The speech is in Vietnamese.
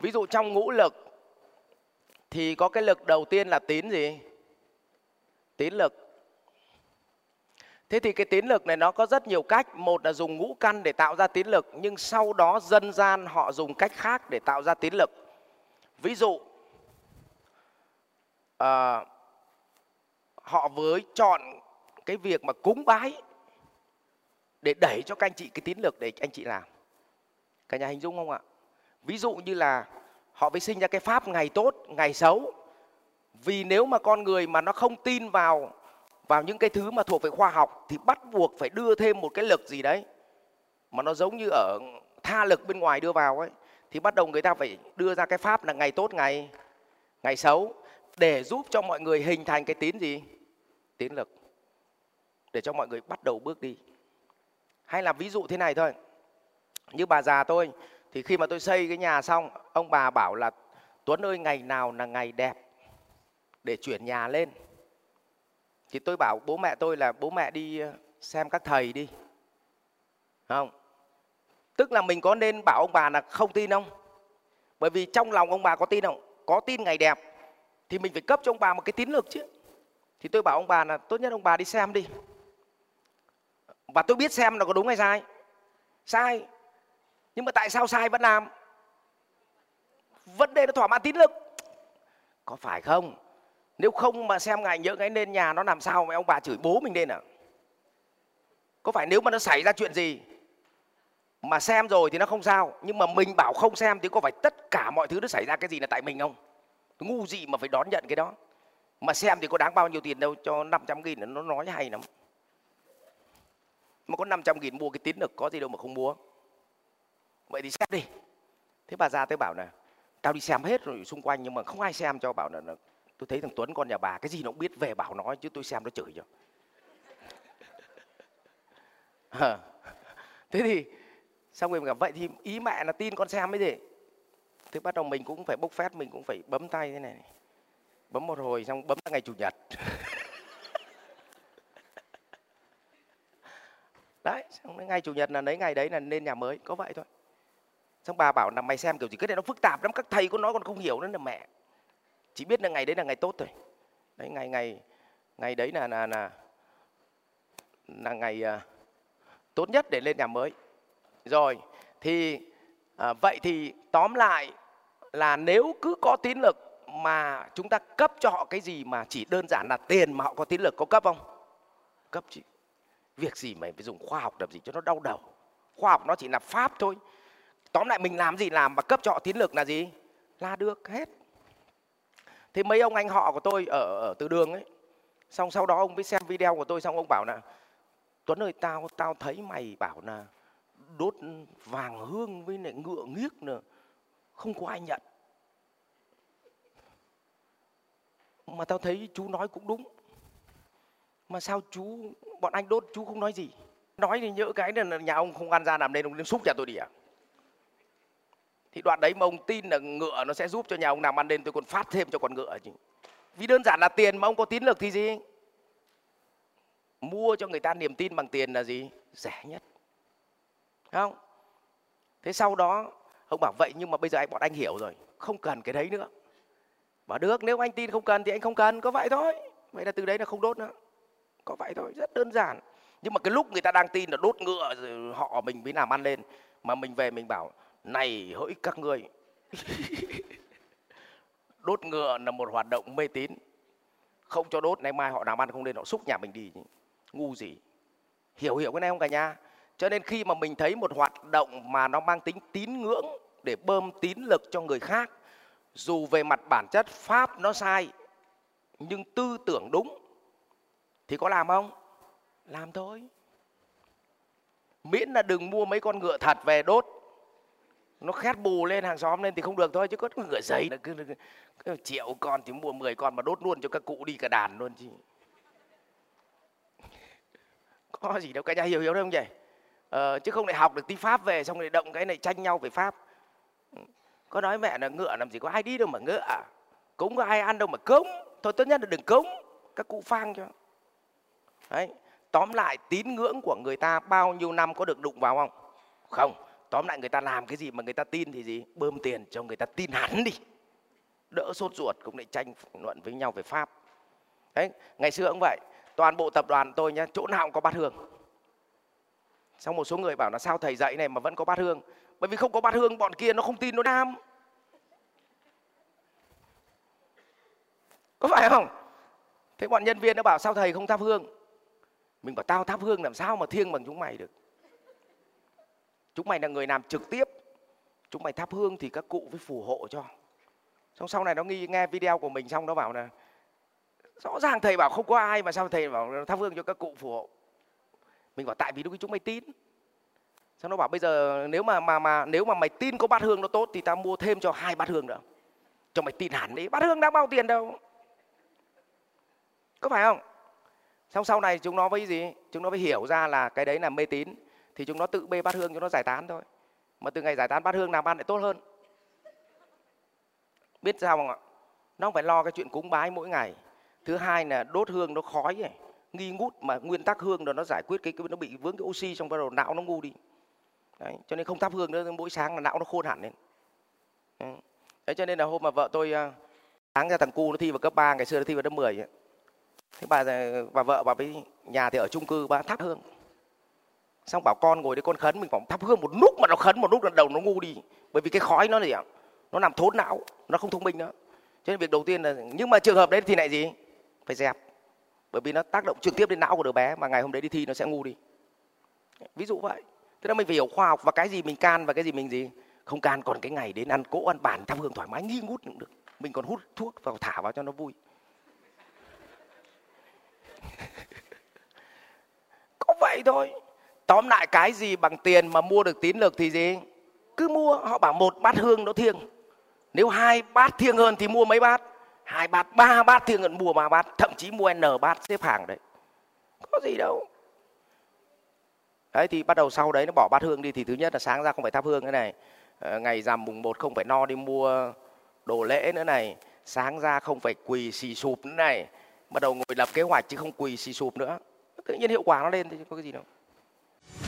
ví dụ trong ngũ lực thì có cái lực đầu tiên là tín gì? Tín lực. Thế thì cái tín lực này nó có rất nhiều cách. Một là dùng ngũ căn để tạo ra tín lực nhưng sau đó dân gian họ dùng cách khác để tạo ra tín lực. Ví dụ à, họ với chọn cái việc mà cúng bái để đẩy cho các anh chị cái tín lực để anh chị làm. Cả nhà hình dung không ạ? Ví dụ như là họ phải sinh ra cái pháp ngày tốt, ngày xấu. Vì nếu mà con người mà nó không tin vào vào những cái thứ mà thuộc về khoa học thì bắt buộc phải đưa thêm một cái lực gì đấy mà nó giống như ở tha lực bên ngoài đưa vào ấy, thì bắt đầu người ta phải đưa ra cái pháp là ngày tốt, ngày ngày xấu để giúp cho mọi người hình thành cái tín gì? Tín lực. Để cho mọi người bắt đầu bước đi. Hay là ví dụ thế này thôi. Như bà già tôi thì khi mà tôi xây cái nhà xong, ông bà bảo là, tuấn ơi, ngày nào là ngày đẹp để chuyển nhà lên? Thì tôi bảo, bố mẹ tôi là bố mẹ đi ờ, xem các thầy đi. Không? Tức là mình có nên bảo ông bà là không tin không? Bởi vì trong lòng ông bà có tin không? Có tin ngày đẹp, thì mình phải cấp cho ông bà một cái tín lực chứ. Thì tôi bảo ông bà là, tốt nhất ông bà đi xem đi. Và tôi biết xem là có đúng hay sai. Sai nhưng mà tại sao sai vẫn làm? Vấn đề nó thỏa mãn tín lực. Có phải không? Nếu không mà xem ngày nhớ cái nên nhà nó làm sao mà ông bà chửi bố mình lên à? Có phải nếu mà nó xảy ra chuyện gì mà xem rồi thì nó không sao, nhưng mà mình bảo không xem thì có phải tất cả mọi thứ nó xảy ra cái gì là tại mình không? Ngu gì mà phải đón nhận cái đó? Mà xem thì có đáng bao nhiêu tiền đâu, cho 500 nghìn nó nói hay lắm. Mà có 500 nghìn mua cái tín lực có gì đâu mà không mua vậy thì xem đi. Thế bà già tôi bảo là tao đi xem hết rồi xung quanh nhưng mà không ai xem. Cho bảo là, là tôi thấy thằng tuấn con nhà bà cái gì nó cũng biết về bảo nói chứ tôi xem nó chửi cho. Thế thì xong rồi mình gặp vậy thì ý mẹ là tin con xem mới gì thế bắt đầu mình cũng phải bốc phét mình cũng phải bấm tay thế này bấm một hồi xong bấm ngày chủ nhật. Đấy xong đến ngày chủ nhật là lấy ngày đấy là lên nhà mới có vậy thôi xong bà bảo là mày xem kiểu gì cái này nó phức tạp lắm các thầy có nói còn không hiểu nữa là mẹ. Chỉ biết là ngày đấy là ngày tốt thôi. Đấy ngày ngày ngày đấy là là là là ngày uh, tốt nhất để lên nhà mới. Rồi thì à, vậy thì tóm lại là nếu cứ có tín lực mà chúng ta cấp cho họ cái gì mà chỉ đơn giản là tiền mà họ có tín lực có cấp không? Cấp chị. Việc gì mà phải dùng khoa học làm gì cho nó đau đầu? Khoa học nó chỉ là pháp thôi tóm lại mình làm gì làm mà cấp cho họ tín lực là gì? Là được hết. Thế mấy ông anh họ của tôi ở, ở từ đường ấy xong sau đó ông mới xem video của tôi xong ông bảo là tuấn ơi tao tao thấy mày bảo là đốt vàng hương với lại ngựa nghiếc nữa không có ai nhận. Mà tao thấy chú nói cũng đúng. Mà sao chú bọn anh đốt chú không nói gì? Nói thì nhỡ cái là nhà ông không ăn ra làm nên ông đến xúc nhà tôi đi à? Thì đoạn đấy mà ông tin là ngựa nó sẽ giúp cho nhà ông làm ăn lên tôi còn phát thêm cho con ngựa chứ. Vì đơn giản là tiền mà ông có tín lực thì gì? Mua cho người ta niềm tin bằng tiền là gì? Rẻ nhất. Không? Thế sau đó, ông bảo vậy nhưng mà bây giờ anh, bọn anh hiểu rồi, không cần cái đấy nữa. Bảo được, nếu anh tin không cần thì anh không cần, có vậy thôi. Vậy là từ đấy là không đốt nữa. Có vậy thôi, rất đơn giản. Nhưng mà cái lúc người ta đang tin là đốt ngựa rồi họ mình mới làm ăn lên mà mình về mình bảo này hỡi các ngươi. Đốt ngựa là một hoạt động mê tín. Không cho đốt nay mai họ làm ăn không lên họ xúc nhà mình đi. Ngu gì. Hiểu hiểu cái này không cả nhà? Cho nên khi mà mình thấy một hoạt động mà nó mang tính tín ngưỡng để bơm tín lực cho người khác dù về mặt bản chất pháp nó sai nhưng tư tưởng đúng thì có làm không? Làm thôi. Miễn là đừng mua mấy con ngựa thật về đốt nó khét bù lên hàng xóm lên thì không được thôi chứ có ngựa giấy là cứ, cứ, cứ triệu con thì mua 10 con mà đốt luôn cho các cụ đi cả đàn luôn chứ. Có gì đâu cả nhà hiểu hiểu không vậy ờ, chứ không lại học được tí pháp về xong lại động cái này tranh nhau về pháp. Có nói mẹ là ngựa làm gì có ai đi đâu mà ngựa à? cúng có ai ăn đâu mà cúng thôi tốt nhất là đừng cúng các cụ phang cho. Đấy tóm lại tín ngưỡng của người ta bao nhiêu năm có được đụng vào không? Không tóm lại người ta làm cái gì mà người ta tin thì gì? Bơm tiền cho người ta tin hẳn đi. Đỡ sốt ruột cũng lại tranh luận với nhau về pháp. Đấy, ngày xưa cũng vậy. Toàn bộ tập đoàn tôi nhá, chỗ nào cũng có bát hương. Xong một số người bảo là sao thầy dạy này mà vẫn có bát hương? Bởi vì không có bát hương, bọn kia nó không tin, nó đam. Có phải không? Thế bọn nhân viên nó bảo sao thầy không thắp hương? Mình bảo tao thắp hương làm sao mà thiêng bằng chúng mày được? Chúng mày là người làm trực tiếp. Chúng mày thắp hương thì các cụ với phù hộ cho. Xong sau này nó nghi nghe video của mình xong nó bảo là, rõ ràng thầy bảo không có ai mà sao thầy bảo thắp hương cho các cụ phù hộ. Mình bảo, tại vì lúc chúng mày tin. Xong nó bảo, bây giờ nếu mà mà mà, nếu mà mày tin có bát hương nó tốt thì tao mua thêm cho hai bát hương nữa cho mày tin hẳn đi. Bát hương đã bao tiền đâu. Có phải không? Xong sau này chúng nó với gì? Chúng nó mới hiểu ra là cái đấy là mê tín thì chúng nó tự bê bát hương cho nó giải tán thôi. Mà từ ngày giải tán bát hương làm ăn lại tốt hơn. Biết sao không ạ? Nó không phải lo cái chuyện cúng bái mỗi ngày. Thứ hai là đốt hương nó khói ấy, nghi ngút mà nguyên tắc hương rồi nó giải quyết cái, cái nó bị vướng cái oxy trong bắt đầu não nó ngu đi. Đấy, cho nên không thắp hương nữa mỗi sáng là não nó khôn hẳn lên. Đấy. cho nên là hôm mà vợ tôi à, sáng ra thằng cu nó thi vào cấp 3 ngày xưa nó thi vào lớp 10 ấy. thế bà bà vợ bà với nhà thì ở chung cư bà thắp hương xong bảo con ngồi đấy con khấn, mình bảo thắp hương một lúc mà nó khấn một lúc là đầu nó ngu đi. Bởi vì cái khói nó gì ạ? Nó làm thốn não, nó không thông minh nữa. Cho nên việc đầu tiên là, nhưng mà trường hợp đấy thì lại gì? Phải dẹp. Bởi vì nó tác động trực tiếp đến não của đứa bé mà ngày hôm đấy đi thi nó sẽ ngu đi. Ví dụ vậy. Thế là mình phải hiểu khoa học và cái gì mình can và cái gì mình gì. Không can còn cái ngày đến ăn cỗ, ăn bàn, thắp hương thoải mái, nghi ngút cũng được. Mình còn hút thuốc vào thả vào cho nó vui. Có vậy thôi tóm lại cái gì bằng tiền mà mua được tín lực thì gì? Cứ mua, họ bảo một bát hương nó thiêng. Nếu hai bát thiêng hơn thì mua mấy bát? Hai bát, ba bát thiêng hơn mua ba bát, thậm chí mua n bát xếp hàng đấy. Có gì đâu. Đấy, thì bắt đầu sau đấy nó bỏ bát hương đi, thì thứ nhất là sáng ra không phải thắp hương thế này. Ờ, ngày rằm mùng một không phải no đi mua đồ lễ nữa này. Sáng ra không phải quỳ xì sụp nữa này. Bắt đầu ngồi lập kế hoạch chứ không quỳ xì sụp nữa. Tự nhiên hiệu quả nó lên thì có cái gì đâu.